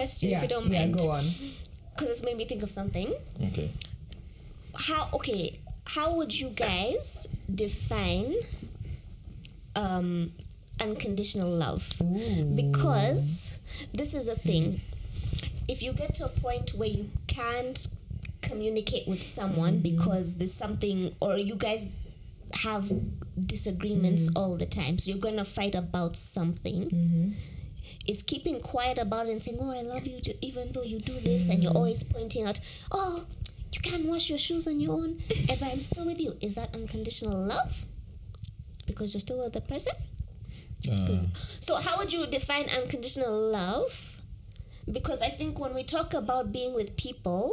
question yeah, if you don't yeah, mind. go on. Because it's made me think of something. Okay. How okay? How would you guys define um, unconditional love? Because this is a thing. Hmm. If you get to a point where you can't communicate with someone hmm. because there's something, or you guys have disagreements hmm. all the time, so you're gonna fight about something. Mm-hmm. Is keeping quiet about it and saying, "Oh, I love you," ju- even though you do this, and you're always pointing out, "Oh, you can't wash your shoes on your own, and I'm still with you." Is that unconditional love? Because you're still with the person. Uh, So, how would you define unconditional love? Because I think when we talk about being with people,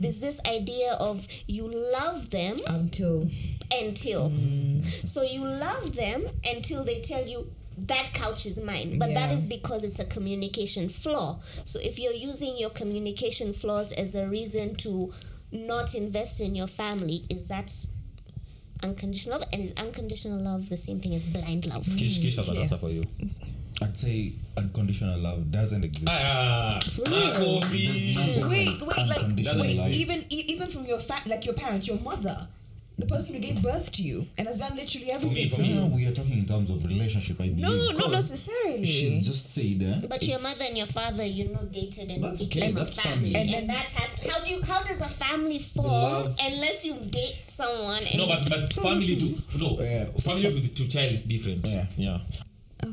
there's this idea of you love them Until until. So, you love them until they tell you that couch is mine. But that Yeah. is because it's a communication flaw. So, if you're using your communication flaws as a reason to not invest in your family, is that unconditional love? And is unconditional love the same thing as blind love? Kish, Kish has an answer for you. I'd say unconditional love doesn't exist. Ah, Makovi. There's nothing wait, wait, like wait, even e- even from your fa- like your parents, your mother, the person who gave birth to you and has done literally everything for for No, you. no, we are talking in terms of relationship. I believe. No, not necessarily. She's just said. Eh, But your mother and your father, you know, dated and That's okay, became that's a family, family. and, that had how do you how does a family form unless you date someone? And No, but, but family to no Yeah. family to, to child is different. Yeah. yeah.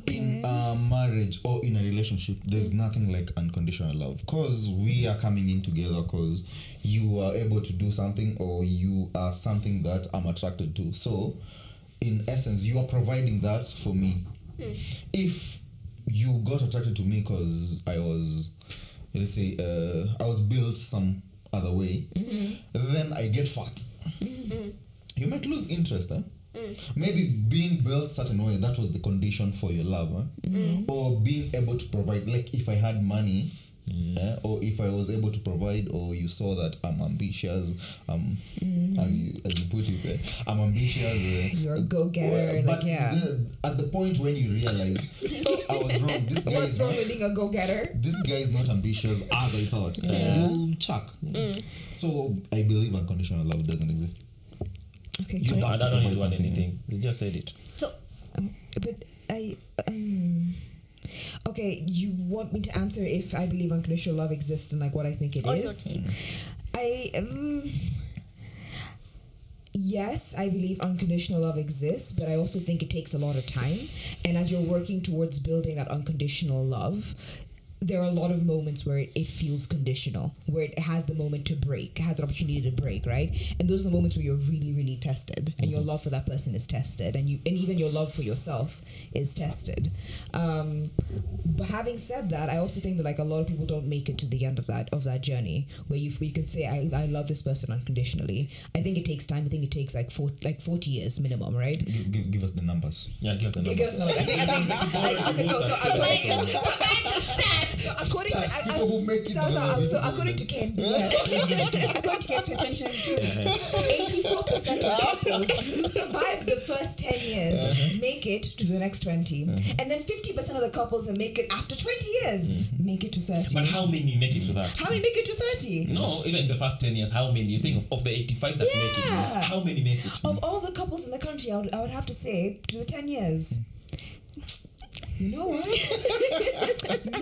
In a marriage or in a relationship there's nothing like unconditional love. Because we are coming in together because you are able to do something or you are something that i'm attracted to. So in essence you are providing that for me. If you got attracted to me because i was let's say uh, i was built some other way then i get fat. You might lose interest eh? Maybe being built certain way that was the condition for your love eh? or being able to provide like if i had money eh, or if i was able to provide or you saw that i'm ambitious um as you as you put it eh, i'm ambitious eh, You're a go-getter, but like, yeah. the, at the point when you realize i was wrong this guy What's is wrong not with being a go-getter? this guy is not ambitious as I thought. You'll chuck. So I believe unconditional love doesn't exist. Okay, You cool. have I don't need to add something. anything. You just said it. so but I um okay, you want me to answer if I believe unconditional love exists and like what I think it is? Or your take. I um yes, I believe unconditional love exists, but I also think it takes a lot of time. And as you're working towards building that unconditional love, there are a lot of moments where it, it feels conditional, where it has the moment to break, has an opportunity to break, right? And those are the moments where you're really, really tested, and your love for that person is tested, and you, and even your love for yourself is tested. Um, but having said that, I also think that like a lot of people don't make it to the end of that of that journey where you where you can say I, I love this person unconditionally. I think it takes time. I think it takes like four like forty years minimum, right? Give, give, give us the numbers. Yeah, give us the Give us numbers. another- I think- I think- I- okay, so- so according- so according to I- I- People who make it so, so, together, so according to who- Ken, yes, according to Ken's 2022, eighty-four percent of couples who survive the first ten years uh-huh. make it to the next 20 uh-huh. and then fifty percent of the couples that make it after twenty years mm-hmm. make it to thirty. But how many make it to that? How many make it to thirty? No, even in the first 10 years, how many? You're saying of, of the 85 that make Yeah. it, how many make it? Of all the couples in the country, I would, I would have to say to the ten years. You you know what?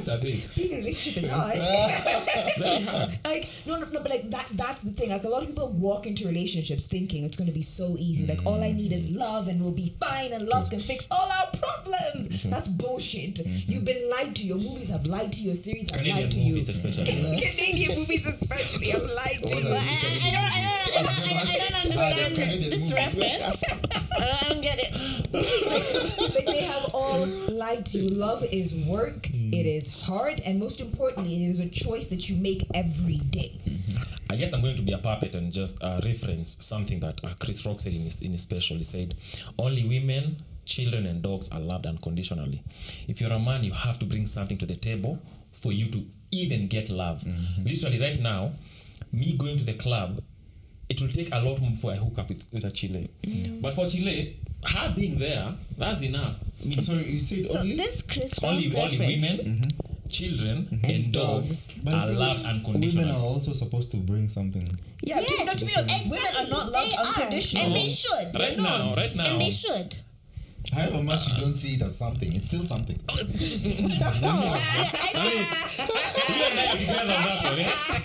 Things are big. Being in a relationship is hard. Like no, no, no, but like that that's the thing. Like a lot of people walk into relationships thinking it's gonna be so easy. Like all I need is mm. love and we'll be fine and love can fix all our problems. Mm-hmm. That's bullshit. Mm-hmm. You've been lied to. Your movies have lied to you. Your series have Canadian lied to movies, you. especially. Canadian movies especially have lied to you. I, I, I don't I don't I, don't- I don't understand Canadian this reference. I don't, I don't get it. like they have all lied to you. Love is work. It mm. is hard, and most importantly, it is a choice that you make every day. I guess I'm going to be a puppet and just uh, reference something that uh, Chris Rock said in his, in his special. He said, Only women, children, and dogs are loved unconditionally. If you're a man, you have to bring something to the table for you to even get love. Literally, right now, me going to the club, it will take a lot more before I hook up with, with a Chile. But for Chile, her being there, that's enough. Mm. I mean, Sorry, you said So only. this Chris Rock only, only reference, women, mm-hmm. children And and, dogs, dogs. But I are feel loved Women are also supposed to bring something. Yeah, to, no, to be honest, exactly. women are not loved They are. and they should. Right now, right now. and they should. However much you don't see it as something, it's still something. Oh, you and I are together on that oh, one, yeah?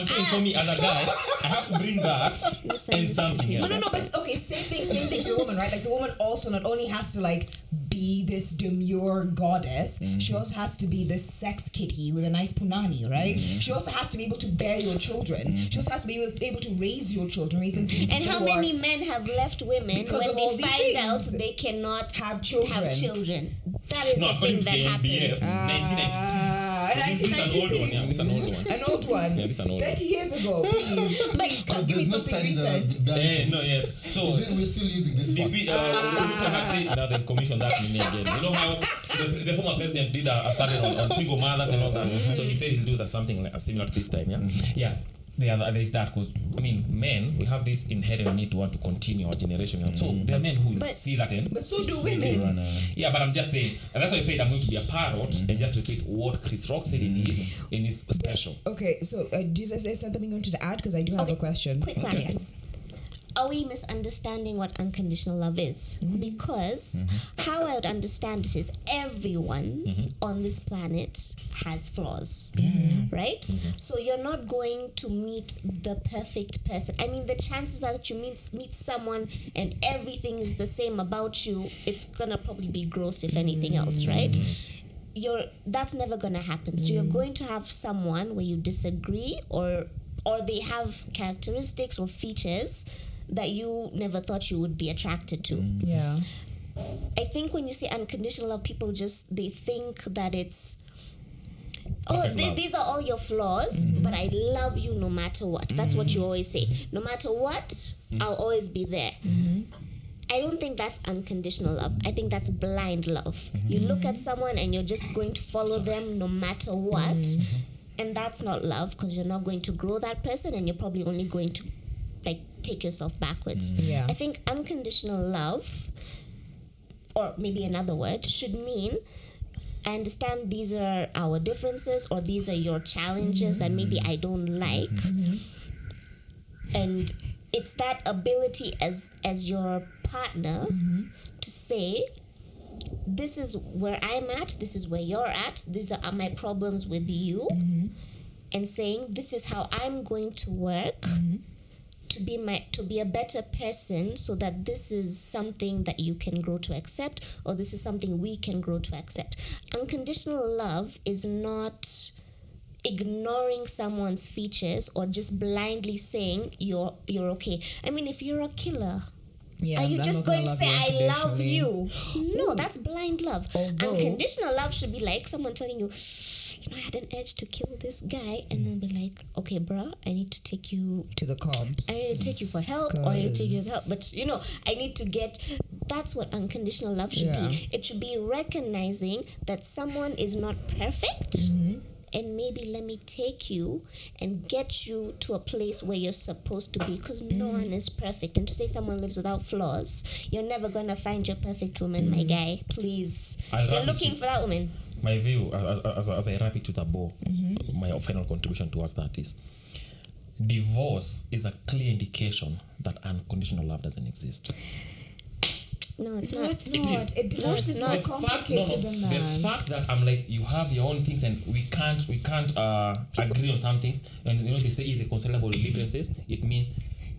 I'm saying for me as a guy, I have to bring that and something No, else. no, no, but okay, same thing, same thing for the woman, right? Like the woman also not only has to like be this demure goddess, she mm-hmm. also has to be this sex kitty with a nice punani, right? Mm-hmm. She also has to be able to bear your children. She mm-hmm. also has to be able, able to raise your children, raise them to And how many men have left women Because when of all they these find out they cannot Have children. Have children. That is No, a thing that happens. Uh, 1996. Uh, This is an old one, yeah, this an old one. An old one. Yeah, this an old 30 years ago, please. come give me no something done. Eh, no, yeah. So, we're still using this we, uh, uh, now they've commissioned that in again. You know how the, the former president did a, a study on, on single mothers and all that. Mm-hmm. So he said he'll do that something like similar to this time. Yeah, mm-hmm. yeah. There, are- there is that because I mean, men we have this inherent need to want to continue our generation. So there are men who But- see that and But so do They women. run a- yeah, but I'm just saying, and that's why I said I'm going to be a parrot mm-hmm. and just repeat what Chris Rock said in his mm-hmm. in his special. Okay, so uh, do you say something you want to add? Because I do have Okay, a question. Quick question. Are we misunderstanding what unconditional love is? Mm-hmm. Because mm-hmm. how I would understand it is everyone mm-hmm. on this planet has flaws, right? So you're not going to meet the perfect person. I mean, the chances are that you meet meet someone and everything is the same about you. It's gonna probably be gross if anything else, right? you're that's never gonna happen. So you're going to have someone where you disagree or or they have characteristics or features that you never thought you would be attracted to. Yeah. I think when you say unconditional love, people just they think that it's oh th- these are all your flaws, but I love you no matter what. That's what you always say. No matter what, I'll always be there. Mm-hmm. I don't think that's unconditional love. I think that's blind love. You look at someone and you're just going to follow them no matter what. Mm-hmm. And that's not love because you're not going to grow that person and you're probably only going to like take yourself backwards. Mm-hmm. Yeah. I think unconditional love or maybe another word should mean I understand these are our differences or these are your challenges that maybe mm-hmm. I don't like. Mm-hmm. And it's that ability as as your partner to say this is where I'm at, this is where you're at, these are my problems with you and saying this is how I'm going to work to be my to be a better person so that this is something that you can grow to accept or this is something we can grow to accept. Unconditional love is not ignoring someone's features or just blindly saying you're you're okay. I mean if you're a killer Yeah. are you I'm just going to say i love you? No that's blind love. Although- unconditional love should be like someone telling you you know i had an edge to kill this guy and then be like okay bro, i need to take you To the cops. I need to take you for help or I need to take you for help. But you know, I need to get that's what unconditional love should Yeah. be. It should be recognizing that someone is not perfect Mm-hmm. and maybe let me take you and get you to a place where you're supposed to be because no Mm-hmm. one is perfect. And to say someone lives without flaws, you're never gonna find your perfect woman, my Mm-hmm. guy. Please. I'll you're looking with- for that woman. My view as, as, as I wrap it with a bow, my final contribution towards that is divorce is a clear indication that unconditional love doesn't exist. No, it's No, not. it's not. is. It, divorce is The more the fact, no, no, than that. the fact that I'm like you have your own things and we can't we can't uh, agree on some things and you know they say irreconcilable differences. It means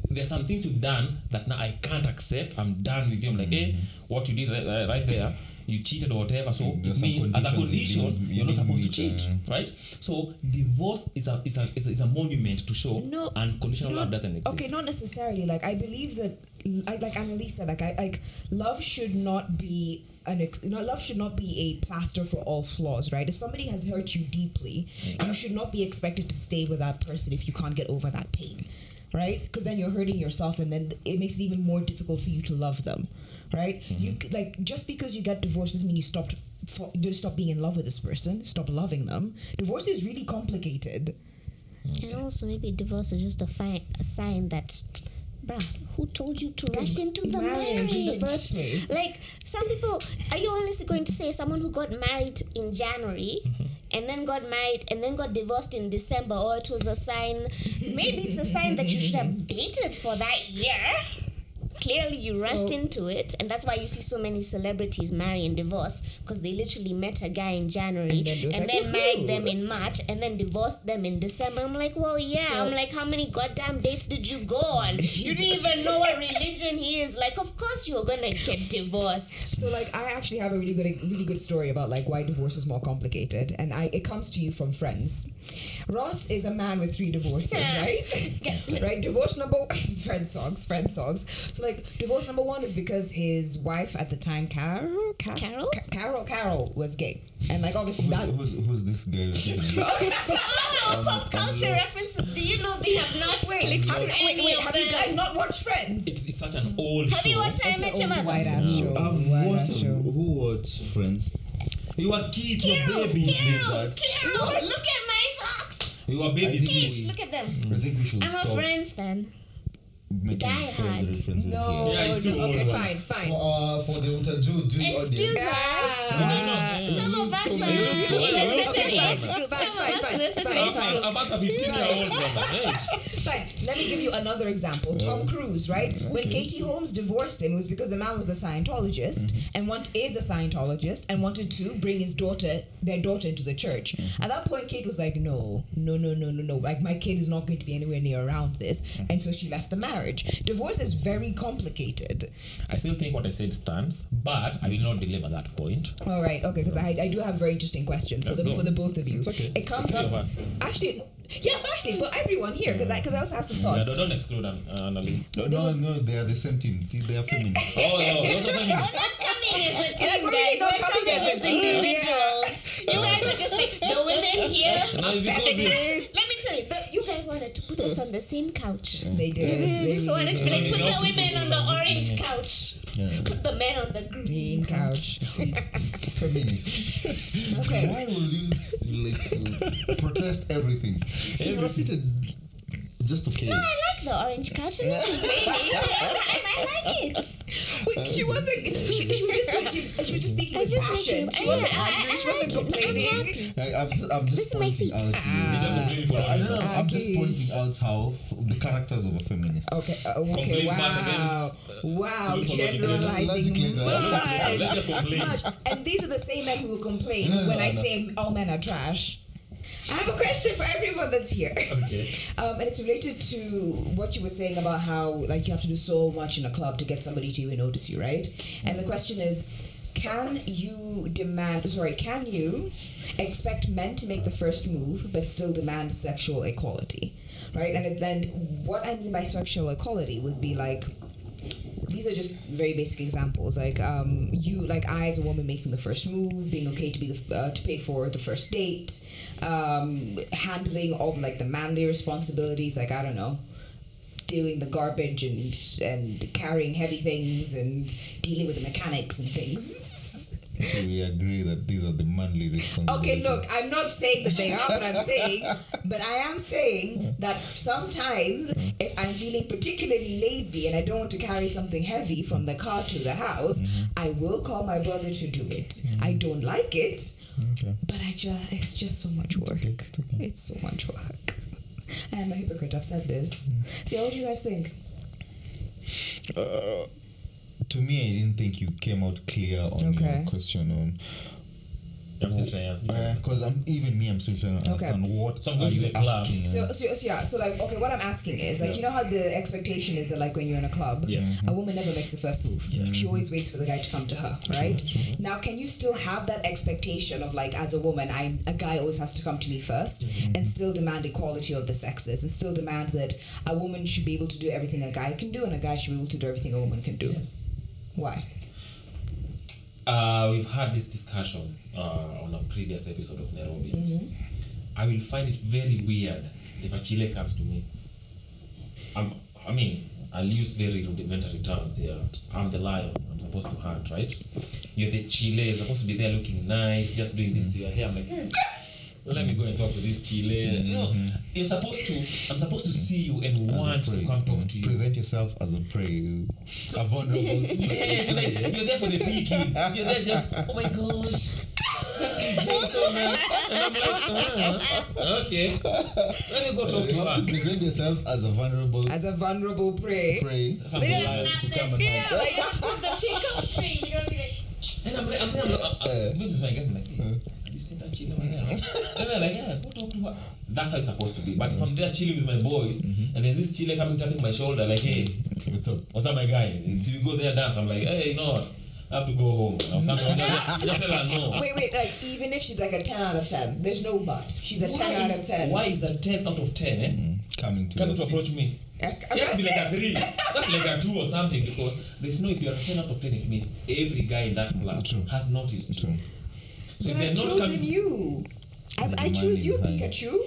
there's some things you've done that now I can't accept. I'm done with you. I'm like, hey, what you did right, right- right there, you cheated or whatever. So it means as a conditions you condition, you you're not supposed to cheat, uh, right? So divorce is a is a is a, is a monument to show No, unconditional not- love doesn't exist. Okay, not necessarily. Like I believe that, like like Anneliese, like I like love should not be an ex- no, love should not be a plaster for all flaws, right? If somebody has hurt you deeply, you should not be expected to stay with that person if you can't get over that pain, right? Because then you're hurting yourself, and then it makes it even more difficult for you to love them, right? Mm-hmm. You c- like just because you get divorced doesn't mean you stopped. fa- Just stop being in love with this person. Stop loving them. Divorce is really complicated. Mm-hmm. And also, maybe divorce is just a, fi- a sign that, bruh, who told you to rush into the marriage marriage? in the first place. Like, some people, are you honestly going to say someone who got married in January mm-hmm. and then got married and then got divorced in December, or it was a sign. Maybe it's a sign that you should have dated for that year. Clearly, you rushed So- into it, and that's why you see so many celebrities marry and divorce because they literally met a guy in January And then and like, then married them in March and then divorced them in December. I'm like, well, yeah. So- I'm like, how many goddamn dates did you go on? You didn't even know what religion he is. Like, of course you're gonna get divorced. So like I actually have a really good really good story about like why divorce is more complicated and I it comes to you from friends. Ross is a man with three divorces, right? right? Divorce number friend songs, friend songs. So like divorce number one is because his wife at the time Carol Ca- Carol? Ca- Carol Carol was gay. And like obviously that Who's, who's, who's this guy? Oh, pop culture um, um, references. Do you know they have not Wait, clicked have, to wait, any wait, have you guys not watched Friends? It's, it's such an old Have show. you watched I It's Met Your Mother? white ass show. I've White watched. ass show. Who watched Friends? You were kids, you Carol, were babies. Carol, that. Carol, look at my socks. You were I babies. think Kish, look at them. I think we should I'm a Friends fan. Making Die Friends Hard. references No, here. Yeah, it's too no, old, okay, fine, fine. For, uh, for the Utajua Hujui Excuse audience. us. No, no, no. Some of us So are many- Wait, wait, listen wait, to wait, age wait, group. Fine, Some of fine, us fine, listen to fine, age fine. group. I've asked a 15 year old from my age. Fine. Let me give you another example. Tom Cruise, right? When. Katie Holmes divorced him, it was because the man was a Scientologist mm-hmm. and want is a Scientologist and wanted to bring his daughter, their daughter, into the church. Mm-hmm. At that point, Kate was like, "No, no, no, no, no, no. Like my kid is not going to be anywhere near around this," mm-hmm. and so she left the marriage. Divorce is very complicated. I still think what I said stands, but I will not deliver that point. All right, okay, because I, I do have a very interesting question for Let's the go. for the both of you. It's okay. It comes up actually, yeah, actually for everyone here because I because I also have some thoughts. don't, don't exclude an uh, analyst. No, no, no, they are the same team. See, they are feminists. Oh, no, those are We're not coming as a team, what do you guys. not We're coming coming as as a team? individuals. You guys are just like the women here. No, are it's because wanted to put us on the same couch. They did. They So I really wanted to be like, put the women on the women. orange couch. Yeah. Put the men on the Green green couch. See, feminists. Okay. Why will you like protest everything? See, you're seated just okay. No, I like the orange couch. I'm not complaining. I, I like it. Wait, she wasn't. She, she was just. She, she was just speaking I with just passion. make She wasn't I- I- angry. She wasn't like it. I'm complaining. happy. I, I'm just, I'm just This is my pointing feet. out. He just Uh, for I don't know. I'm just pointing out how f- the characters of a feminist. Okay. Uh, okay. Complain Wow. Wow. Look for. Generalizing. Much. Let's just complain. Much. And these are the same men who will complain No, no, when I no. say all men are trash. I have a question for everyone that's here. Okay. Um, and it's related to what you were saying about how like you have to do so much in a club to get somebody to even notice you, right? And the question is, can you demand? Sorry, can you expect men to make the first move but still demand sexual equality, right? And then what I mean by sexual equality would be like these are just very basic examples. Like um, you like i as a woman making the first move being okay to be the uh, to pay for the first date um, handling all the, like the manly responsibilities like i don't know doing the garbage and and carrying heavy things and dealing with the mechanics and things So we agree that these are the manly responsibilities. Okay, look, I'm not saying that they are but I'm saying, but I am saying that sometimes if I'm feeling particularly lazy and I don't want to carry something heavy from the car to the house, mm-hmm. I will call my brother to do it. Mm-hmm. I don't like it, Okay. but I just it's just so much work. it's okay. It's so much work. I am a hypocrite, I've said this. Mm. So what do you guys think? Uh, to me, I didn't think you came out clear on Okay. your question on I'm still trying. I'm still trying. because I'm even me. I'm still trying to Okay. understand what So I'm are you asking. So, uh, so, so yeah, so like, okay, what I'm asking is like, Yeah. you know how the expectation is that like when you're in a club, Yes. a woman never makes the first move. Yes. She always waits for the guy to come to her, right? Now, can you still have that expectation of like, as a woman, I a guy always has to come to me 1st and still demand equality of the sexes, and still demand that a woman should be able to do everything a guy can do, and a guy should be able to do everything a woman can do. Yes. Why? Uh, we've had this discussion uh, on a previous episode of Nairobi. Mhm. I will find it very weird if a Chile comes to me. I'm, I mean, I'll use very rudimentary terms here. I'm the lion. I'm supposed to hunt, right? You're the Chile. You're supposed to be there looking nice, just doing this to your hair. I'm like, "Eh, let me go and talk to this Chile. You know, you're supposed to. I'm supposed to see you and as want to come talk uh, to you. Present yourself as a prey, a vulnerable. Yes, like, you're there for the peeking. You're there just, oh my gosh. chainsaw man. And I'm like, uh, okay. Let me go talk to You have to her. present yourself as a vulnerable As a vulnerable prey. prey. Something They're like gonna to snap come their and finger, hide. like, put the pick up frame. You're gonna be like, And I'm like, I'm there, I'm like, uh, uh, Uh. with my guys, I'm like, hey, have you seen that chilling over there? and they're like, yeah, go talk to her. That's how it's supposed to be. But if I'm there chilling with my boys, and then this chiller coming tapping my shoulder, like, hey, What's up? what's up, my guy? So you go there dance. I'm like, hey, you know what? I have to go home. Or something. I'm just, just tell her no. Wait, wait, like even if she's like a 10 out of 10, there's no but. She's a 10 Why- out of 10. Why is a 10 out of 10, eh? Coming to Coming the to approach six. me. I- She has to be like a I'm three. That's like a two or something because there's no if you're a 10 out of 10, it means every guy in that club True. has noticed True. You. So they're I've not chosen coming. you. I, The I choose you, high. Pikachu.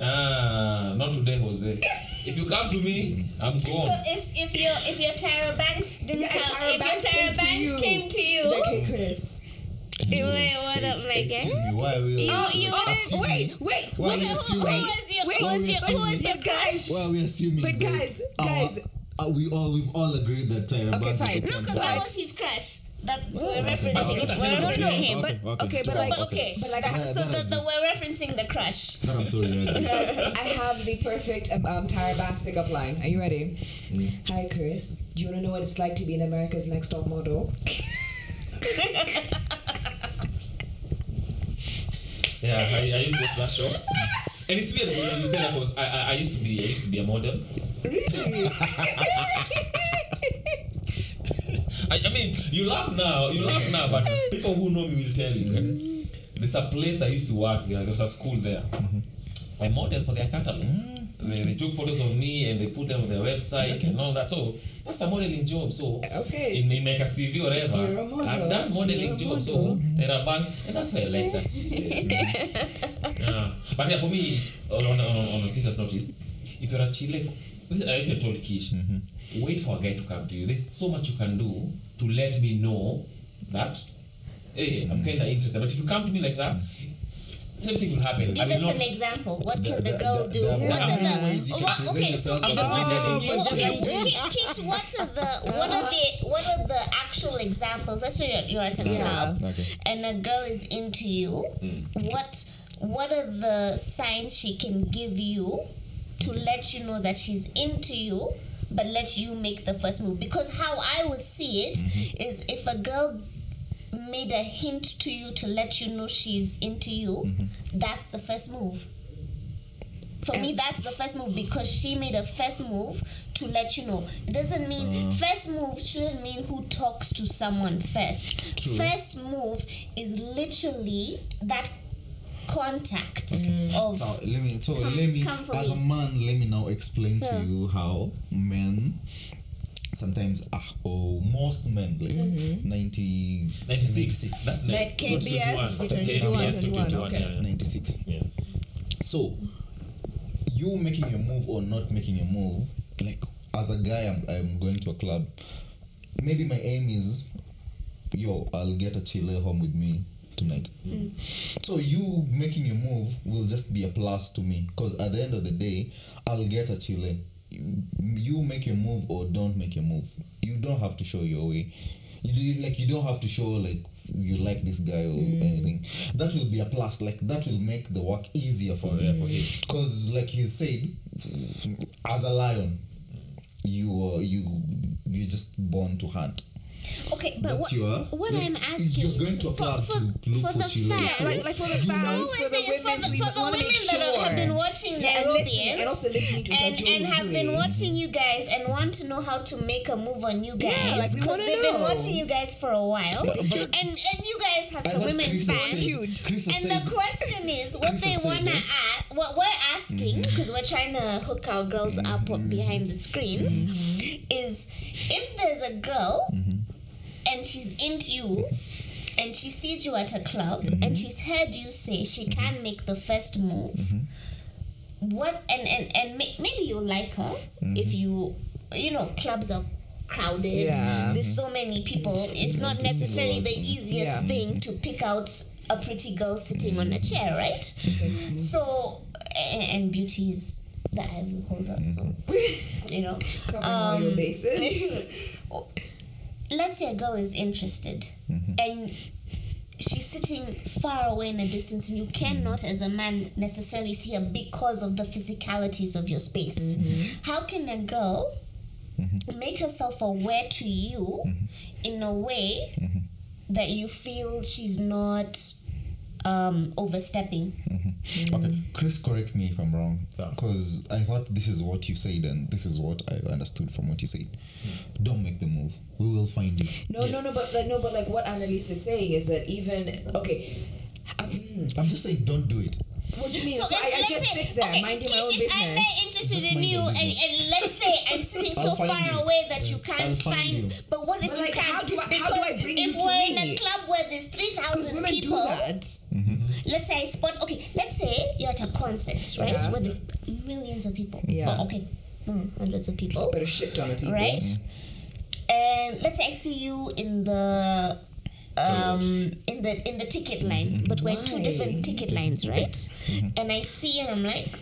Ah, not today, Jose. If you come to me, I'm gone. so if if your if your Tyra Banks didn't Yeah, come, if Banks your came Tyra to Banks you. came to you, It's like, hey, Chris. Wait, what up, my Excuse me, why are we Oh, you Oh, wouldn't- wait, wait, Why are wait, Who, who was your Wait, who was wait, your who was your guys- crush? Why are we assuming But that guys, our- guys- uh, we all we've all agreed that Tyra Okay, Banks fine. is a No, because that was his crush. That's we're referencing. But she's not a We're ten out of referencing him. Okay, But- okay, but So, like- but okay, but like, That- I- so that the, the we're referencing the crush. That I'm sorry, I I have the perfect um, um, Tyra Banks pickup line. Are you ready? Mm. Hi, Chris. Do you want to know what it's like to be in America's Next Top Model? Yeah, I, I used to watch that show. And it's weird you say that because I, I, I used to be I used to be a model. Really? I, I mean, you laugh now, you laugh now, but people who know me will tell you. eh? There's a place I used to work there. There was a school there. Mm-hmm. I modeled for their catalog. Mm. They, they took photos of me and they put them on their website and all that. So that's a modeling job. So Okay. in, in like a CV or whatever. I've done modeling You're a job. So model. they're a bank, and that's why I like that. yeah. But yeah, for me, on, on, on, on a serious notice, if you're a Chile, I even told Kish, mm-hmm. Wait for a guy to come to you. There's so much you can do to let me know that, hey, I'm mm. kind of interested. But if you come to me like that, same thing will happen. Give I will us not- an example. What can the there- girl do? there are What are multiple the ways you can what, present okay? So yourself as if a what, model. well, okay, Yeah. Kish, Kish, what are the what are the what are the actual examples? Let's say you're, you're at a club Okay. and a girl is into you. Mm. What what are the signs she can give you to let you know that she's into you? But let you make the first move because how I would see it mm-hmm. is if a girl made a hint to you to let you know she's into you, mm-hmm. that's the first move. For me, that's the first move because she made a first move to let you know. It doesn't mean uh. first move shouldn't mean who talks to someone first. True. First move is literally that contact of So let me so Come- let me come for as a man let me now explain Yeah. to you how men sometimes ah or most men like Mm-hmm. 90 96. That's Like ne- KBS, 21. 21, KBS 21, 21, okay. yeah, yeah. 96 Yeah. so you making a move or not making a move like as a guy I'm, I'm going to a club maybe my aim is yo i'll get a chile home with me tonight. Hmm. So you making a move will just be a plus to me because at the end of the day i'll get a chile. You, you make a move or don't make a move. You don't have to show your way. You like you don't have to show like you like this guy or hmm. anything. That will be a plus like that will make the work easier for oh, yeah, me for him. because like he said as a lion you are you you're just born to hunt okay, but That's what, your what like, I'm asking you're going to a for- club for- to look for for, the chile fact- so like, like for the you fans, So for the it's for women, the, for the women make that have been watching Yeah, and listening, and also listening to and, and have been watching you guys and want to know how to make a move on you Yeah, guys like, because wanna they've been watching you guys for a while. But- and and you guys have some women Chris has fans. said- and said- the question is what Chris they wanna ask what we're asking mm-hmm. because we're trying to hook our girls up mm-hmm. behind the screens mm-hmm. is if there's a girl and she's into you and she sees you at a club and she's heard you say she can make the first move. What and and and may, maybe you like her if you you know clubs are crowded. Yeah. there's so many people. It's not necessarily the easiest Yeah. thing to pick out a pretty girl sitting on a chair right? So and, and beauty is the eye of the beholder so you know. Covering all your um, bases. let's say a girl is interested. Mm-hmm. And she's sitting far away in a distance and you cannot as a man necessarily see her because of the physicalities of your space. Mm-hmm. How can a girl mm-hmm. make herself aware to you in a way that you feel she's not um, overstepping Okay, Chris, correct me if I'm wrong. So- Because I thought this is what you said, and this is what I understood from what you said. Don't make the move. We will find you. No, no, Yes. no, but like no, but like what Anneliese is saying is that even okay. um, I'm just saying, don't do it. What do you mean? So So, I, let's- I just say- sit there okay, minding my own if I'm business. very interested Just in you, and, and let's say I'm sitting so far you. away that you I'll can't find find. you. But what if But, you like, can't? how do I- because how do I bring if you to we're in a club where there's three thousand Because thousand women people, do that. Let's say I spot. Okay, let's say you're at a concert, right? Yeah. Where there's millions of people. Yeah. Oh, okay, mm, hundreds of people, But a shit ton of people. right? And let's say I see you in the. Um, in the in the ticket line, but we're in two different ticket lines, right? And I see, and I'm like,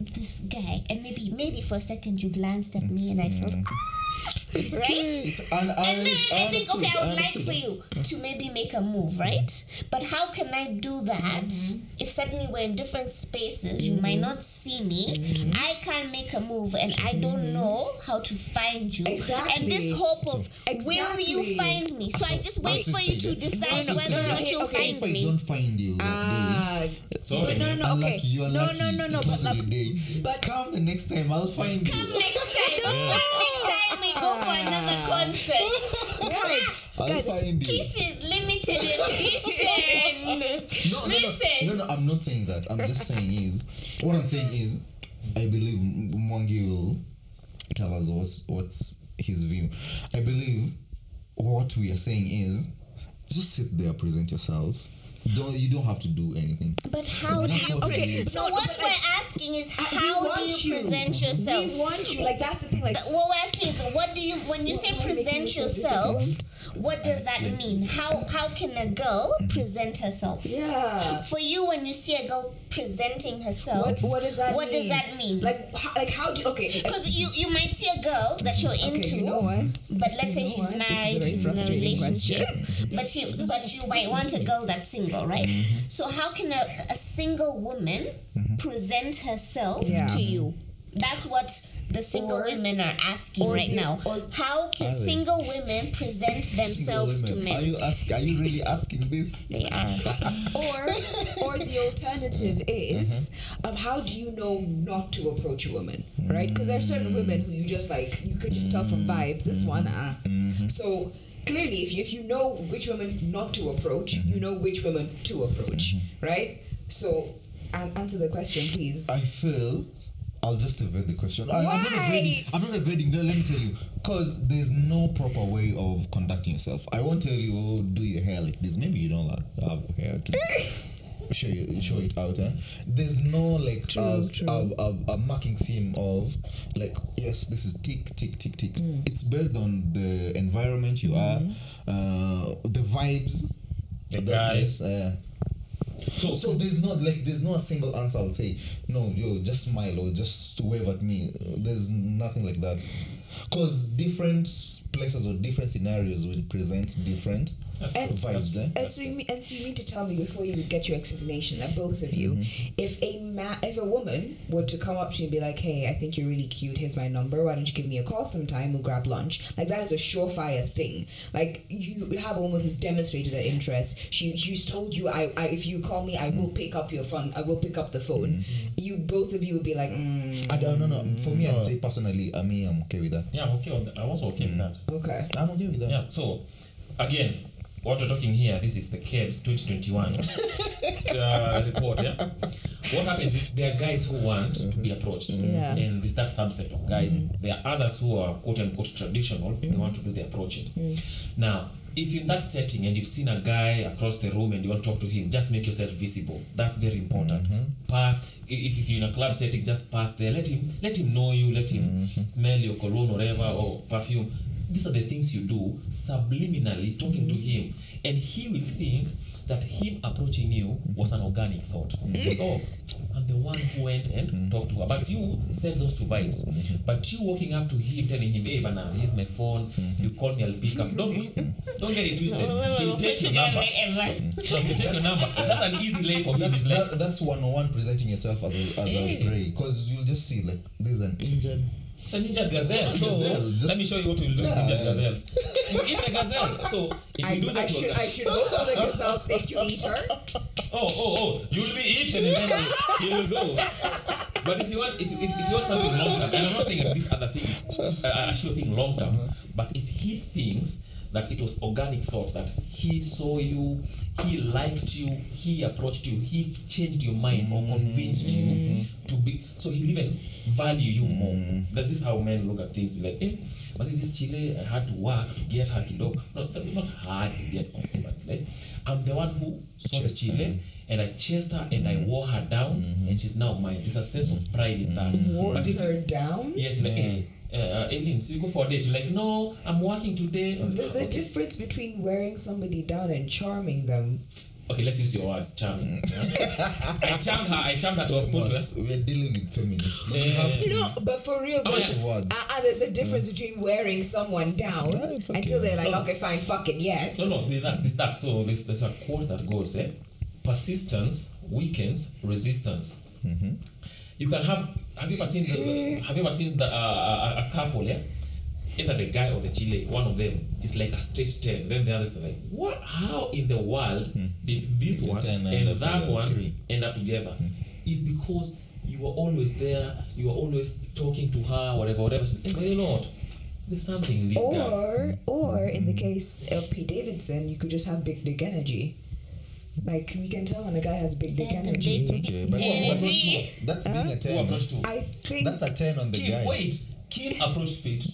this guy, and maybe maybe for a second you glanced at me, and I felt, ah, right? It's, and I, And then I think, okay, I would like for you to maybe make a move, right? But how can I do that mm-hmm. if suddenly we're in different spaces? You might mm-hmm. not see me. Mm-hmm. I can't make a move, and I don't know how to find you. Exactly. And this hope of will you find me? So I just wait for you to decide whether or not you'll Okay, If find I me. don't find you Ah, Sorry, but no, no, no. Okay, no, no, no, no. But like, but- come the next time, I'll find Come you. Come next time go for another concert. guys, I'll guys, find you. Kish is limited edition. No, no, Listen. no, no, no, I'm not saying that. I'm just saying is what I'm saying is I believe M- Mwangi will tell us what's what's his view. I believe what we are saying is just sit there, present yourself. Don't you don't have to do anything. But how do you what we present? So No, what but we're like- asking is uh, how do want you present yourself? We want you. Like that's the thing. Like What we're asking is what do you when you say why are you making present it so yourself? difficult? What does that mean? How how can a girl present herself? yeah. For you, when you see a girl presenting herself, What what does that what mean? does that mean? Like how, like how do okay? because you you might see a girl that you're okay, into, you know but let's say You know she's what? Married, she's in a relationship, but she but you might want a girl that's single, right? Mm-hmm. So how can a, a single woman present herself Yeah. to you? That's what the single Or- women are asking right the- now. or- How can Are they? single women present themselves to Single women, Are you ask? Are you really asking this? They are. or or the alternative is Mm-hmm. um, how do you know not to approach a woman right because there are certain women who you just like you could just tell from vibes this one ah Mm-hmm. so clearly if you, if you know which women not to approach you know which women to approach Mm-hmm. right so um, answer the question please I feel I'll just evade the question. I, I'm not Why? evading. I'm not evading. no, Let me tell you, because there's no proper way of conducting yourself. I won't tell you, oh, do your hair like this. Maybe you don't have, have hair to show you, show it out. Eh? There's no like True, a, true. A, a, a marking scheme of like yes, this is tick tick tick tick. Mm. It's based on the environment you Mm-hmm. are, uh, the vibes. The of that guy. place, uh, So, so there's not like there's not a single answer. I'll say no. Yo, just smile or just wave at me. There's nothing like that, because different places or different scenarios will present different that's And- that's vibes. Eh? And so, you mean, and so you mean to tell me before you get your explanation that both of you, if a ma- if a woman were to come up to you and be like, "Hey, I think you're really cute. Here's my number. Why don't you give me a call sometime? We'll grab lunch." Like that is a surefire thing. Like you have a woman who's demonstrated her interest. She she's told you, "I, I if you call me, I will pick up your phone. I will pick up the phone." You both of you would be like, mm, I don't know. No, for me, I'd say personally, I mean, I'm okay with that. Yeah, I'm okay. On that. I'm also okay with that. "Okay." I'm okay with that. Yeah. So, again, what we're talking here, this is the Cavs 2021 uh, report. Yeah. What happens is there are guys who want to be approached, Yeah. and there's that subset of guys. There are others who are quote unquote traditional. They want to do the approaching. Now, if in that setting and you've seen a guy across the room and you want to talk to him, just make yourself visible. That's very important. Pass. If, if you're in a club setting, just pass there. Let him let him know you. Let him smell your cologne or whatever or perfume. these are the things you do subliminally talking to him and he will think that him approaching you was an organic thought. Like, oh i'm the one who went and talked to her. But you send those two vibes. But you walking up to him telling him hey bana here's my phone. You call me i'll pick up. Don't don't get it twisted. He'll take your number. he'll take your number. That's an easy lay for him That's that, that's one on one presenting yourself as a as a prey. Because you'll just see like there's an injured It's a ninja gazelle. So Gazelle, let me show you what we'll do Yeah, with ninja yeah. gazelles. You eat the gazelle. So if I, you do I should I should go for the gazelle sake you eat her. oh oh oh, you'll be eaten and then you will go. But if you want, if, if, if you want something long term, and I'm not saying that these other things uh, are sure thing long term, but if he thinks that it was organic thought that he saw you, he liked you, he approached you, he changed your mind or convinced mm-hmm. you to be, so he'll even value you more. That this is how men look at things. Like, hey, but in this chile, I had to work to get her kidogo. Not, not hard to get person, but like, I'm the one who saw the Chased chile and I chased her and I wore her down mm-hmm. and she's now mine. There's a sense of pride in that. Wore But if her down. yes, yeah. like, eh, uh, Aileen, so you go for a date. You're like, no, I'm working today. There's a okay. difference between wearing somebody down and charming them. okay, let's use your words, charming. I charmed her. I charmed her to a point where we're dealing with feminists. You Yeah. have to No, but for real, Oh, there's, yeah. words. uh, uh, there's a difference between wearing someone down Yeah, okay. until they're like, No. okay, fine, fuck it, yes. No, no, there's that, there's that. So there's, there's a quote that goes, eh? Persistence weakens resistance. You can have. Have you ever seen the? Mm. Have you ever seen the uh, a, a couple? Yeah, either the guy or the chile. One of them is like a straight ten. Then the other is like, what? How in the world hmm. did this The one 10 end and up that together, one three. end up together? Hmm. Is because you were always there. You were always talking to her, whatever, whatever. She- But you know what? There's something in this guy. Or, or in the hmm. case of Pete Davidson, you could just have big dick energy. Like we can tell when a guy has big dick energy. big Okay, but Energy. what approach to? That's being a ten. to? I think That's a ten on the Kim, guy. wait. Kim approached Pete.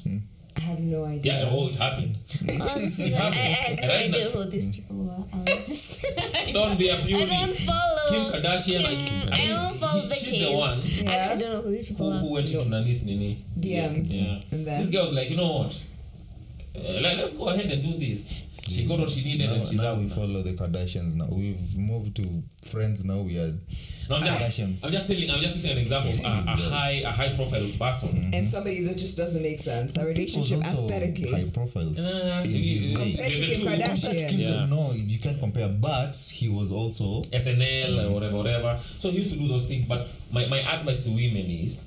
I have no idea. Yeah, oh, it happened. Honestly, It happened. I, I had no Right now- idea who these people were. I was just. I Don't be a beauty. I don't follow. Kim Kardashian. Kim, I I mean, don't follow he- the she's kids. the one Yeah. I actually don't know who these people who are. Who went into Nani's Nini. DMs. Yeah. And then This girl was like, you know what? Uh, like, let's go ahead and do this. She got what she needed now, and she's now out. we now. follow the Kardashians now. We've moved to friends now. We are No, I'm just, Kardashians. I'm just telling. I'm just using an example of a, a high, a high profile person. and somebody that just doesn't make sense. A relationship People's aesthetically. high profile. Uh, In his way. To the Kim two- Kardashian. Kim, Yeah. No, you can't compare. But he was also SNL or whatever, whatever. So he used to do those things. But my, my advice to women is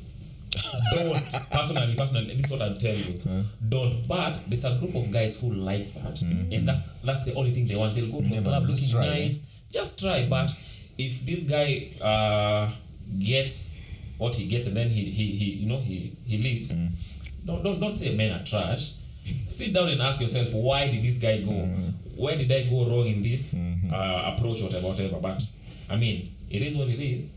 don't personally, personally, this is what i'm tell you. Don't. But there's a group of guys who like that, and that's that's the only thing they want. They'll go to Never, club just looking try, nice. Just try. But if this guy uh, gets what he gets, and then he he, he you know he he leaves, don't, don't don't say men are trash. Sit down and ask yourself why did this guy go? Where did I go wrong in this uh, approach, whatever, whatever. But I mean, it is what it is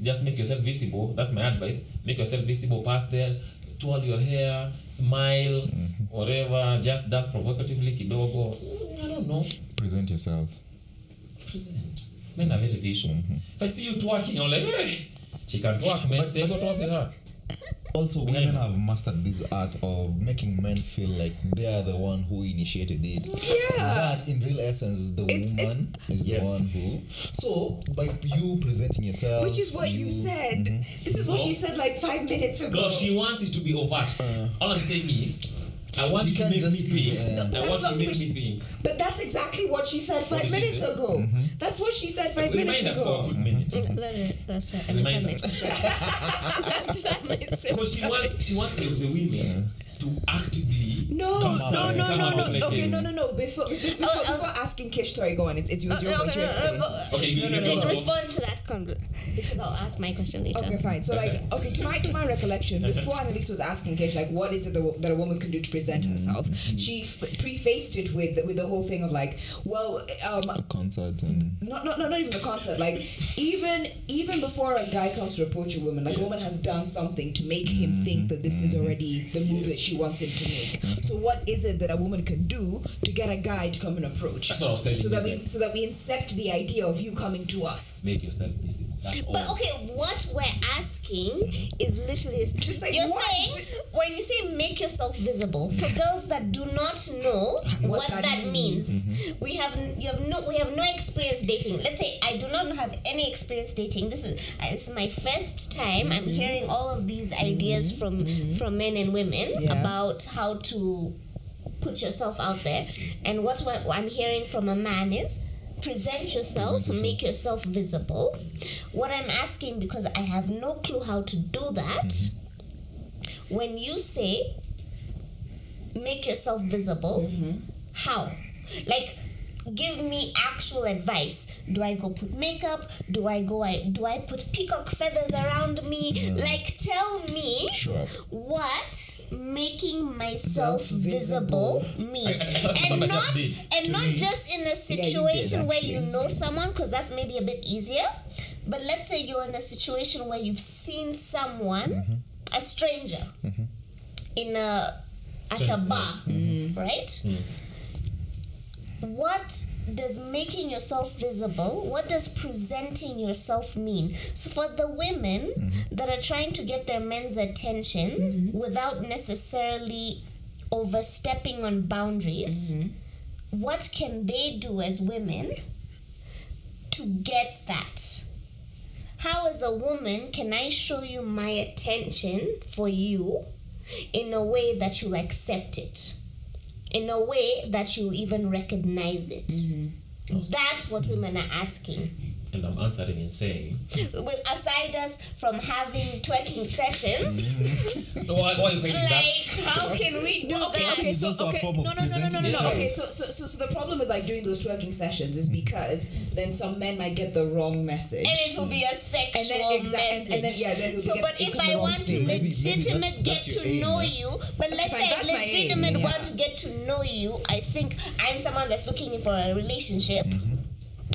just make yourself visible. That's my advice. Make yourself visible past there. Twirl your hair, smile, whatever. Just dance provocatively, kidogo. I don't know. present yourself. Present. Men are very visual. If I see you twerking, I'm like, hey, she can twerk, man. Say, go twerk with her. Also, women me. have mastered this art of making men feel like they are the one who initiated it. Yeah. But in real essence, the It's- it's- woman is Yes. the one who. So, by you presenting yourself, Which is what you, said. Mm-hmm. This is what No. she said like five minutes ago. No, she wants it to be overt. Uh. All I'm saying is, I want You you to make me just think. present- I want to make what me she- think. But that's exactly what she said five minutes say? ago. Mm-hmm. That's what she said five Remind minutes us for a ago. quick minute. Mm-hmm. Let her, that's right. I Remind us. just had myself. Because she wants, she wants the, the women to actively No, come no, out- no, no, no, no. Okay, no, no, no. Before, before, before, Oh, oh. before asking Kish, sorry, go on. It's, it's yours. You're Uh, going no, to no, no, explain. Okay, you, No, no, no, no. Respond to that con- because I'll ask my question later. Okay, fine. So, like, okay, to my to my recollection, before Anneliese was asking Kish, like, what is it that, that a woman can do to present herself? She f- prefaced it with with the whole thing of like, well, um, a concert and not, not, not not even the concert. Like even even before a guy comes to approach a woman, like a woman has done something to make him think that this is already the move that she wants him to make. So what is it that a woman can do to get a guy to come and approach? That's what I was telling so you that we then. so that we incept the idea of you coming to us. Make yourself visible. That's But all. okay, what we're asking is literally this. Just like you're what? saying when you say make yourself visible for girls that do not know what, that that, means. means. Mm-hmm. We have you have no we have no experience dating. Let's say I do not have any experience dating. This is uh, this is my first time. I'm mm-hmm. hearing all of these ideas mm-hmm. from from men and women Yeah. about how to put yourself out there. And what what I'm hearing from a man is present yourself, make yourself visible. What I'm asking because I have no clue how to do that. Mm-hmm. When you say make yourself visible, mm-hmm. how? Like give me actual advice. Do I go put makeup? Do I go I do I put peacock feathers around me? Like tell me Sure. what making myself Visible. visible means and not and To not me. just in a situation where you know someone because that's maybe a bit easier but let's say you're in a situation where you've seen someone a stranger in a at a bar right what does making yourself visible what does presenting yourself mean? So for the women mm-hmm. that are trying to get their men's attention mm-hmm. without necessarily overstepping on boundaries mm-hmm. what can they do as women to get that? How as a woman can i show you my attention for you in a way that you'll accept it in a way that you'll even recognize it. Mm-hmm. That's what women are asking. And I'm answering and saying, With aside us from having twerking sessions, no, why, why are you like that? how can we do Okay, that? okay, so okay, no, no, no, no, no, no, no. Okay, so, so, so, so the problem with like doing those twerking sessions is because then some men might get the wrong message. And it will be a sexual And then exa- message. and then, yeah, then so, get- but if I want to thing. Maybe- maybe legitimate that's- get that's to aim, know right? you, but let's Fine, say that's my aim, legitimate yeah. want to get to know you, I think I'm someone that's looking for a relationship. Mm-hmm.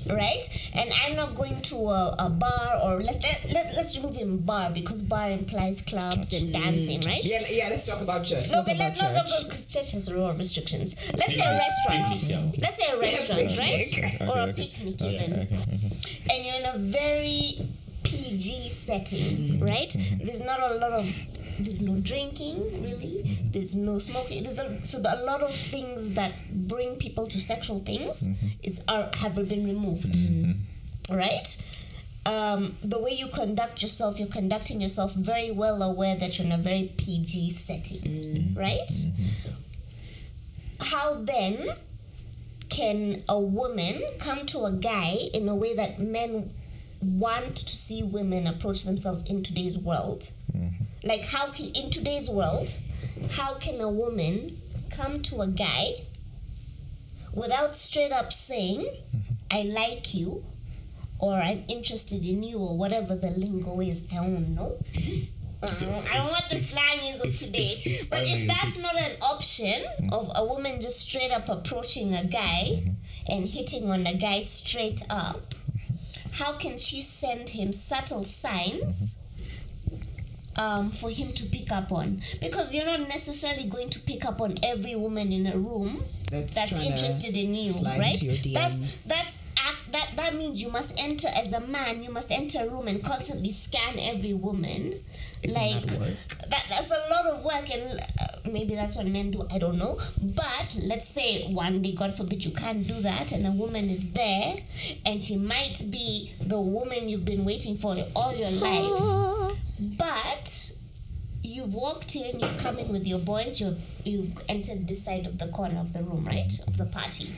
Right, and I'm not going to a, a bar or let's let, let, let's remove in bar because bar implies clubs and dancing, right? yeah, yeah. Let's talk about church. No, Talk but about let's not church. because church has a lot of restrictions. Let's say a restaurant. yeah. Let's say a restaurant, right? Okay, or a picnic Okay, even. okay, okay. And you're in a very PG setting, right? There's not a lot of there's no drinking really. Mm-hmm. There's no smoking. There's a, so the, a lot of things that bring people to sexual things mm-hmm. is are have been removed, mm-hmm. right? Um, the way you conduct yourself, you're conducting yourself very well aware that you're in a very PG setting, right? How then can a woman come to a guy in a way that men want to see women approach themselves in today's world? Like how can in today's world, how can a woman come to a guy without straight up saying, I like you or I'm interested in you or whatever the lingo is, I don't know. I don't know, I don't know what the slang is of today. but if that's not an option of a woman just straight up approaching a guy and hitting on a guy straight up, how can she send him subtle signs um, for him to pick up on? Because you're not necessarily going to pick up on every woman in a room That's that's, interested in you, right? That's that's act, that that means you must enter as a man. You must enter a room and constantly scan every woman. Isn't like that that that's a lot of work and uh, maybe that's what men do i don't know. But let's say one day god forbid you can't do that and a woman is there and she might be the woman you've been waiting for all your life. But you've walked in you've come in with your boys you've you've entered this side of the corner of the room right? Mm-hmm. Of the party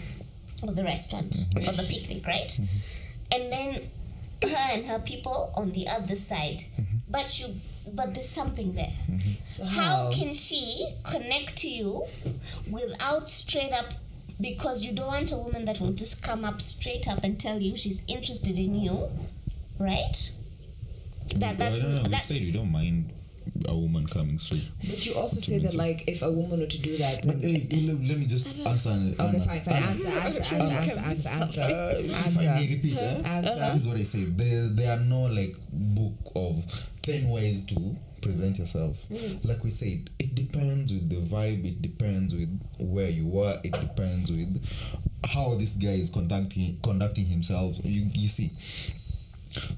or the restaurant mm-hmm. or the picnic right? Mm-hmm. And then her and her people on the other side. But you but there's something there So how can she connect to you without straight up because you don't want a woman that will just come up straight up and tell you she's interested in you right that But I that's don't know. We that, said we don't mind a woman coming straight. But you also say that like if a woman were to do that, But hey, let, let me just answer. okay, fine, fine. Answer, answer, answer, answer, answer, answer. Uh, if I may repeat, eh? Answer. this is what I say. There, there are no like book of ten ways to present yourself. Like we said it depends with the vibe it depends with where you are it depends with how this guy is conducting conducting himself. You, you see.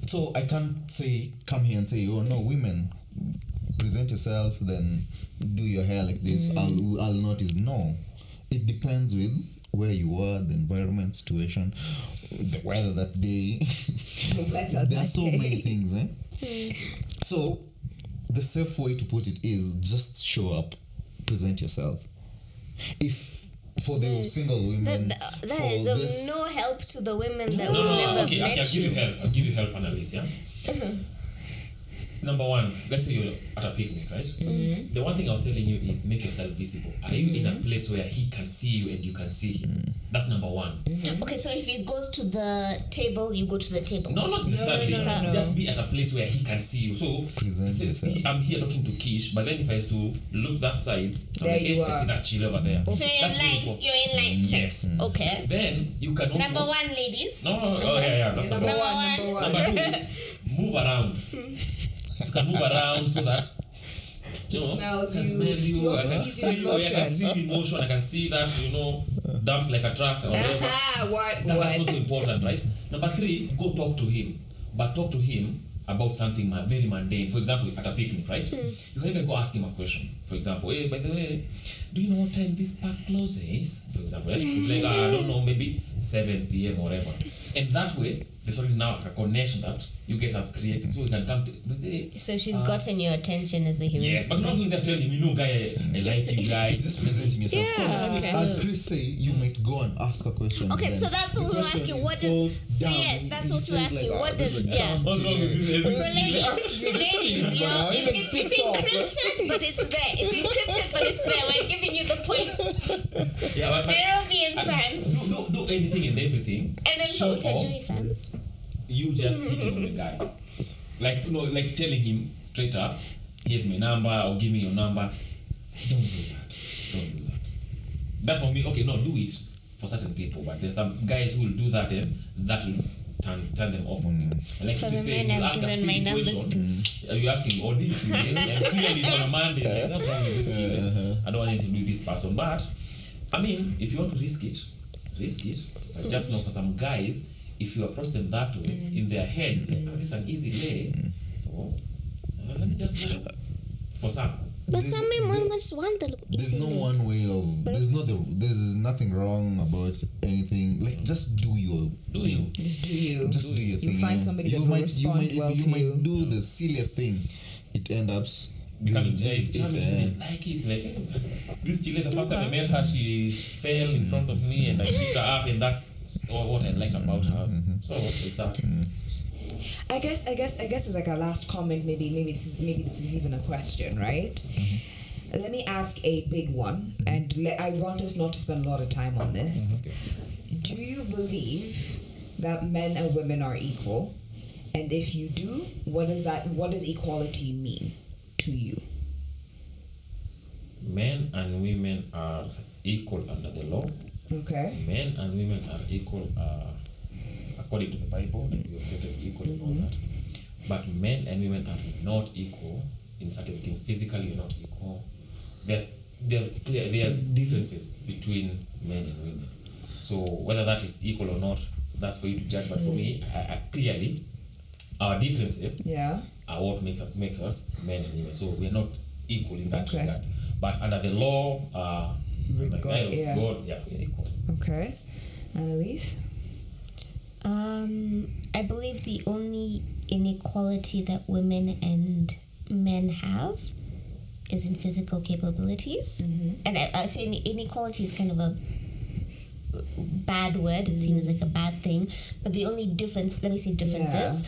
So i can't say come here and say oh no women present yourself then do your hair like this i'll i'll notice. No. It depends with where you are the environment situation the weather that day. Weather there are so day. many things eh? Mm. so the safe way to put it is just show up present yourself if for the single women That, that, that of this- no help to the women that no, will no, never no. Okay, met okay, I'll give you you. help. I'll give you help, Anneliese. Yeah. Uh-huh. Number one, let's say you're at a picnic, right? Mm-hmm. The one thing I was telling you is make yourself visible. Are you mm-hmm. in a place where he can see you and you can see him? That's number one. Mm-hmm. Okay, so if he goes to the table, you go to the table. No, not necessarily. no, no, no. Just be at a place where he can see you. So he- I'm here talking to Kish, but then if I used to look that side, I'm There like, you hey, I see that chill over there. So you're in line, you're in line Yes. six. Okay. Then you can also Number one, ladies. No, no, oh yeah, yeah. That's number, Number one. one, number one. Number two, move around. you can move around so that you know, Smells I can you. smell you. You I can see you. I can see you in motion. I can see that you know dumps like a truck or whatever. What, That- That's what? also important, right? Number three, go talk to him, but talk to him about something very mundane. For example, at a picnic, right? You can even go ask him a question. For example, hey, by the way, do you know what time this park closes? For example, right? It's like "Ah, I don't know, maybe seven p.m. or whatever. And that way, there's already now a connection that you guys have created, so we can come to. But they, So she's Uh, gotten your attention as a human. yes, but not going there telling him, you know, guy, I, I like you guys. It's just presenting yourself. Yeah, 'Cause okay. As Chris say, you might go and ask a question. Okay, then so that's what we're asking. is What so does so dumb. yes, It- that's it what we're asking. like, what ah, does is a yeah? What's wrong with shit. this? So This ladies, ladies, you know, I'm it's, it's, it's pissed off. encrypted, but it's there. It's encrypted, but it's there. We're giving you the points. Yeah, but, but Peruvian and fans. do, do, do anything and everything. And then show so Tajui off. fans. You just hitting on the guy. Like you know, like telling him straight up, here's my number or give me your number. Don't do that. Don't do that. That for me, okay, no, do it for certain people, but there's some guys who will do that and that will turn turn them off on you. And like For you the say, you I've ask a given my silly question, uh, you ask him all this, and clearly it's on a Monday. Like, that's wrong with this children. I don't want anything to do with this person. But I mean, if you want to risk it, risk it. But just know for some guys, if you approach them that way, in their head, it's like, oh, this is an easy lay. So uh, let me just go for some. But There's- some men just want the There's no one way of. There's no the. There's nothing wrong about anything. Like just do your Do you? Just do you. Just do your You thing. find somebody you that will might, you might, well you to might you. do the silliest thing. It end up Because this it's is charming, it, you eh. like it. Like eh, this Chile, the first time I met her, she fell in front of me and I picked her up, and that's what what I like about her. So it's that. I guess I guess I guess as like a last comment, maybe maybe this is maybe this is even a question, right? Mm-hmm. Let me ask a big one, and le- I want us not to spend a lot of time on this. Mm-hmm. Do you believe that men and women are equal? And if you do, what does that what does equality mean to you? Men and women are equal under the law. Okay. Men and women are equal uh, according to the Bible, and we are created equal and all that. But men and women are not equal in certain things. Physically, you're not equal. There, there, clear, there are differences between men and women. So whether that is equal or not, that's for you to judge. But for me, I, I, clearly, our differences Yeah. Are what make, makes us men and women. So we're not equal in that Okay. regard. But under the law, uh, With under the God, guide of yeah. God, yeah, we're equal. Okay. Anneliese. Um, I believe the only inequality that women and men have is in physical capabilities. Mm-hmm. And I, I say inequality is kind of a bad word. It seems like a bad thing. But the only difference, let me say differences.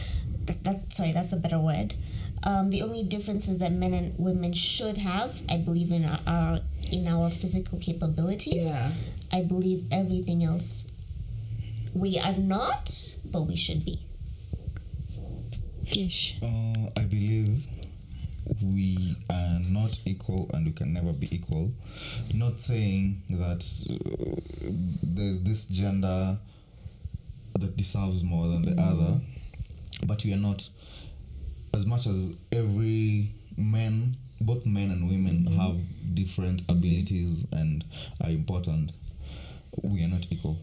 That, that sorry, that's a better word. Um, the only differences that men and women should have, I believe, in our, our in our physical capabilities. Yeah. I believe everything else we are not, but we should be. Ish. Uh, I believe we are not equal and we can never be equal. Not saying that uh, there's this gender that deserves more than the other, but we are not. As much as every men, both men and women, have different abilities and are important. We are not equal.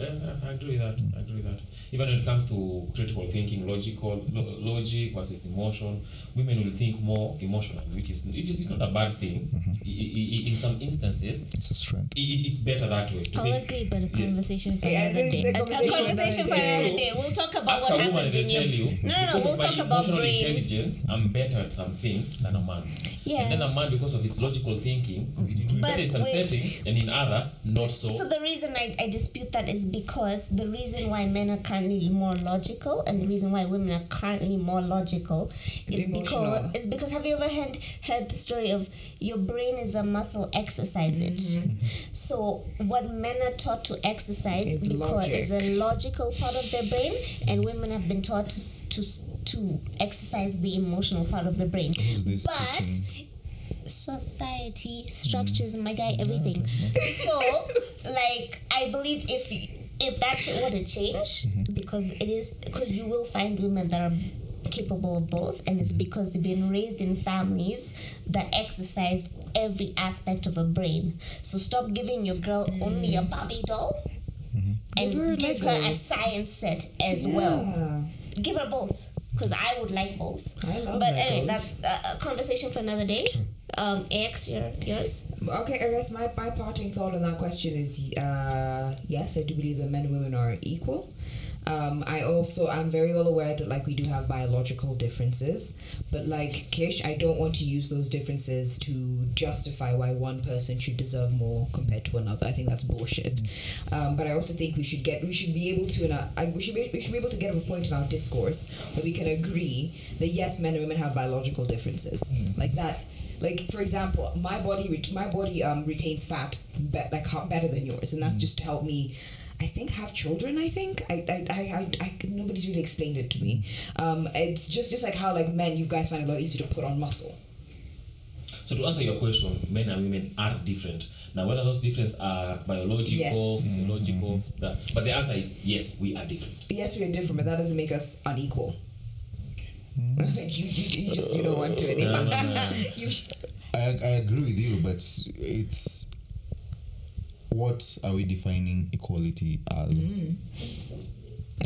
Yes, I, I agree with that. I agree with that. Even when it comes to critical thinking, logical lo- logic versus emotion, women will think more emotionally, which is it is it's not a bad thing. Mm-hmm. I- I- I- in some instances, It's a strength. i- i- it's better that way. I'll think, agree, but a Yes. conversation for Yeah, another day. a A, a conversation conversation for another day. day. We'll talk about Ask what a woman happens in they'll your. tell you. No, no, no. We'll talk about emotional brain. intelligence. I'm better at some things than a man. And then a man, because of his logical thinking, mm-hmm. it will be But better in some wait. settings, and in others, not so. So the reason I, I dispute that is because the reason why men are currently more logical and the reason why women are currently more logical is because is because have you ever heard heard the story of your brain is a muscle exercise it. Mm-hmm. So what men are taught to exercise Is because logic. is a logical part of their brain and women have been taught to to to exercise the emotional part of the brain. This But teaching? society structures my guy everything so like i believe if if that shit were to change mm-hmm. because it is because you will find women that are capable of both and it's because they've been raised in families that exercised every aspect of a brain. So stop giving your girl only a mm-hmm. barbie doll mm-hmm. and Give her give her a science set as well. Give her both because I would like both. I love But anyway, Legos. that's a, a conversation for another day. Um, AX, your yours. Okay, I guess my, my parting thought on that question is uh, yes, I do believe that men and women are equal. Um, I also I'm very well aware that like we do have biological differences, but like Kish, I don't want to use those differences to justify why one person should deserve more compared to another. I think that's bullshit. Um, but I also think we should get we should be able to in we should be we should be able to get to a point in our discourse where we can agree that yes, men and women have biological differences like that like for example my body ret- my body um retains fat be- like better than yours and that's just to help me I think have children. I think I I, I, I, I nobody's really explained it to me. Um, it's just just like how like men, you guys find it a lot easier to put on muscle. So to answer your question, men and women are different. Now, whether those differences are biological, Yes. physiological, that, but the answer is yes, we are different. Yes, we are different, but that doesn't make us unequal. Mm-hmm. you, you, you just you don't want to anymore. no, no. You- I, I agree with you, but it's what are we defining equality as? Mm.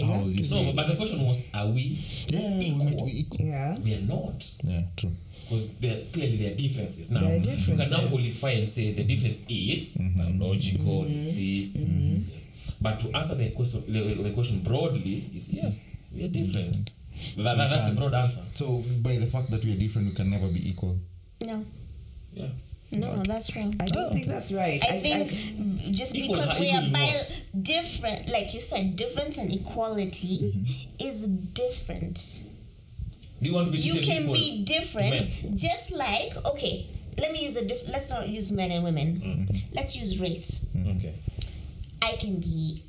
How you asking So, but the question was, are we Yeah, we're meant to be equal. yeah. We are not. Yeah, true. Because there clearly there are differences. Now, There are you can now differences. qualify and say the difference is mm-hmm. biological, is this. Yes. But to answer the question, the, the question broadly is yes, we are different. That, that- we that's the broad answer. So by the fact that we are different, we can never be equal. No, Yeah. no, that's wrong. I don't think that's right. I think just Equal because we are in bio- different, like you said, difference and equality mm-hmm. is different. Do you want to be You can equal? be different, Men. just like okay. Let me use a diff- Let's not use men and women. Mm-hmm. Let's use race. Mm-hmm. Okay. I can be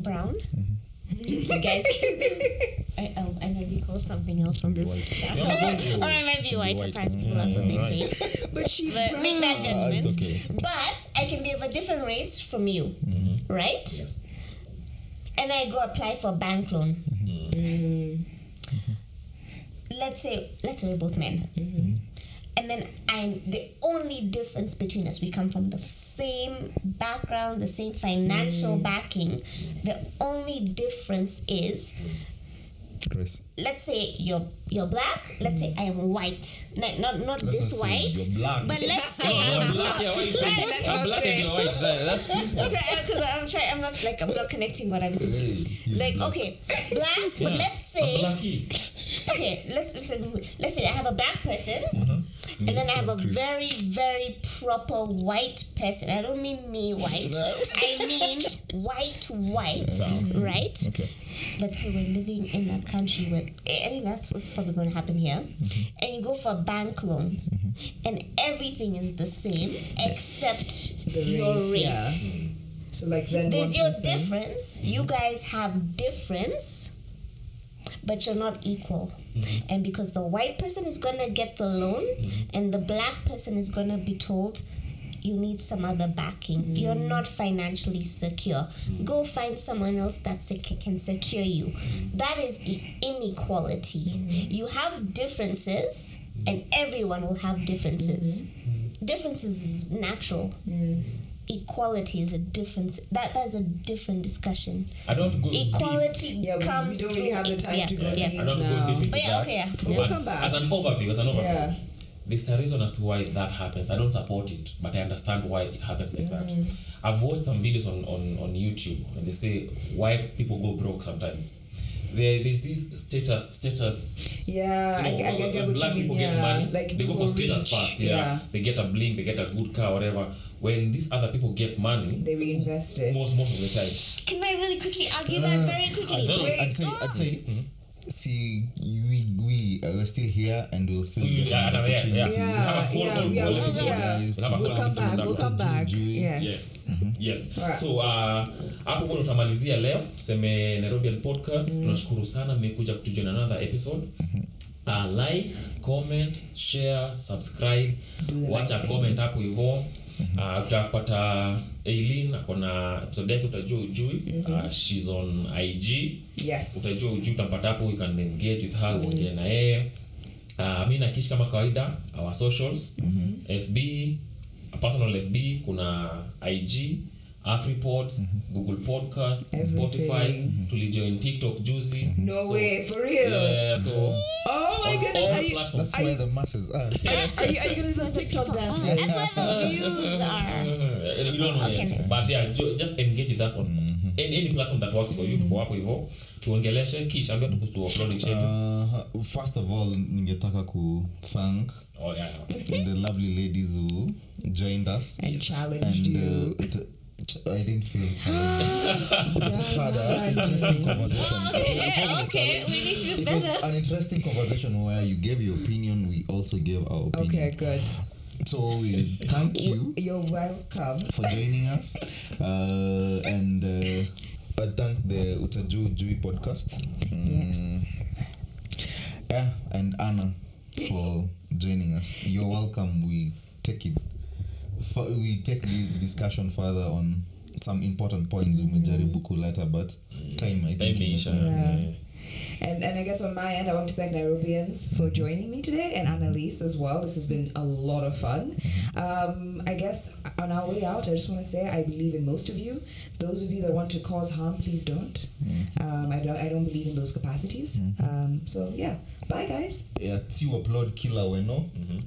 brown. Mm-hmm. You guys can. I, oh, I might be called something else on this White. channel. Or I might be white, white. apparently. That's what they say. but she's But make that judgment. Ah, it's okay. But I can be of a different race from you, mm-hmm. right? Yes. And I go apply for a bank loan. Mm-hmm. Mm. Let's say, let's say we're both men. Mm-hmm. And then I'm the only difference between us. We come from the same background, the same financial mm. backing. The only difference is Grace. Let's say you're you're black. Let's say I am white. Not not, not Let's this not white. you're black. But let's say I'm I'm black. You saying Let's I'm not black and you're white? That- That's simple. because I'm trying. I'm not like I'm not connecting what I'm saying. Hey, Like black. okay, black. But let's say okay. Let's let's say, let's say I have a black person, Mm-hmm. and then I have a very very proper white person. I don't mean me white. I mean white white, right? Okay. let's say we're living in a country where I think that's what's probably going to happen here, Mm-hmm. and you go for a bank loan, mm-hmm. and everything is the same except The your race, race. yeah. So like then There's one your person- difference. Mm-hmm. You guys have difference, but you're not equal. Mm-hmm. And because the white person is gonna get the loan, and the black person is gonna be told, you need some other backing mm. you're not financially secure mm. go find someone else that sec- can secure you mm. that is e- inequality you have differences and everyone will have differences mm-hmm. differences is natural equality is a difference that that's a different discussion I don't go deep. equality Yeah, we- we comes don't really have the time yeah, to go yeah. deep. I don't No. go deep into But yeah, that. okay, yeah. We'll come back. As an overview, as an overview, Yeah. There's a reason as to why that happens. I don't support it, but I understand why it happens like that. Mm. I've watched some videos on, on, on YouTube and they say why people go broke sometimes. There, there's this status status Yeah, I, you know, I, I get when what black you mean. people yeah. get money, like they go for status reach, first. Yeah. they get a bling, they get a good car, whatever. When these other people get money, They reinvest it. most most of the time, Can I really quickly argue that very quickly? I'd, no, say, I'd say, Oh. See, we we uh, we're still here and we'll still get yeah, yeah, opportunity. yeah. Yeah, We have a whole- yeah, whole- yeah, we'll, yeah. We'll We'll come back. We'll come back. Yes. Yes. Yes. yes Right. so uh, hapo uh, utamalizia leo tuseme nairobian podcast tunashukuru sana mmekuja kutujoin another episode uh, like comment share subscribe watch wacha comment hapo hivo uh, utapata Eileen akona episode yake utajua ujui. Uh, she's on ig Yes. utajua ujui utampata hapo you can engage with her uongee na yeye. Uh, mi nakishi kama kawaida our socials. Fb personal fb kuna ig afripods google podcast Everything. spotify tulijoin tiktok juzi No So, way, for real. yeah, so Oh my on goodness. all you, platforms. That's where the masses are. are you, are you gonna do TikTok dance? That's where the views are. We don't know Okay, yet. nice. but yeah ju- just engage with us on any, any platform that works for you tuko hapo hivyo tuongeleshe kisha ambia tukuhusu uploading schedule Uh, first of all, ningetaka ku thank oh yeah the lovely ladies who joined us. And challenged And you. uh, it, I didn't feel challenged. we just had an interesting conversation. It, was- it wasn't Okay, we need to do It was an interesting conversation where you gave your opinion, we also gave our opinion. Okay, good. So we thank you You're welcome. for joining us. Uh, and uh, I thank the Utajua Hujui podcast. Mm, Yes. Yeah, and Anna for joining us. You're welcome. We take it. For, we take this discussion further on some important points umejaribu kuleta but time I think imeisha Yeah. Yeah. And, and I guess on my end, I want to thank Nairobians for joining me today and Anneliese as well. This has been a lot of fun. Um, I guess on our way out, I just want to say I believe in most of you. Those of you that want to cause harm, please don't. Um, I, don't I don't believe in those capacities. Um, so, yeah. Bye, guys. yeah, si upload kila weno Mhm.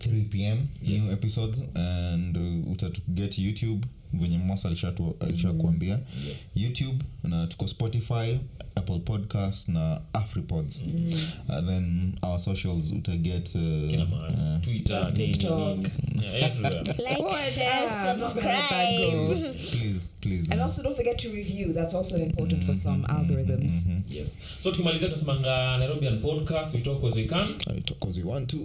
3 pm Yes. new episodes and uh, utatuget youtube venye mosa alishakuambia alishakuambia Yes. youtube na tuko spotify apple podcast na afripods and then our socials utaget uh, uh, Twitter, TikTok. nini. Yeah, everywhere. Like, share, yeah, I'm not gonna let that go. subscribe. please please And also, don't forget to review. That's also important for some algorithms. yes so tukimalizia tunasemanga nairobian podcast we talk as we can because we want to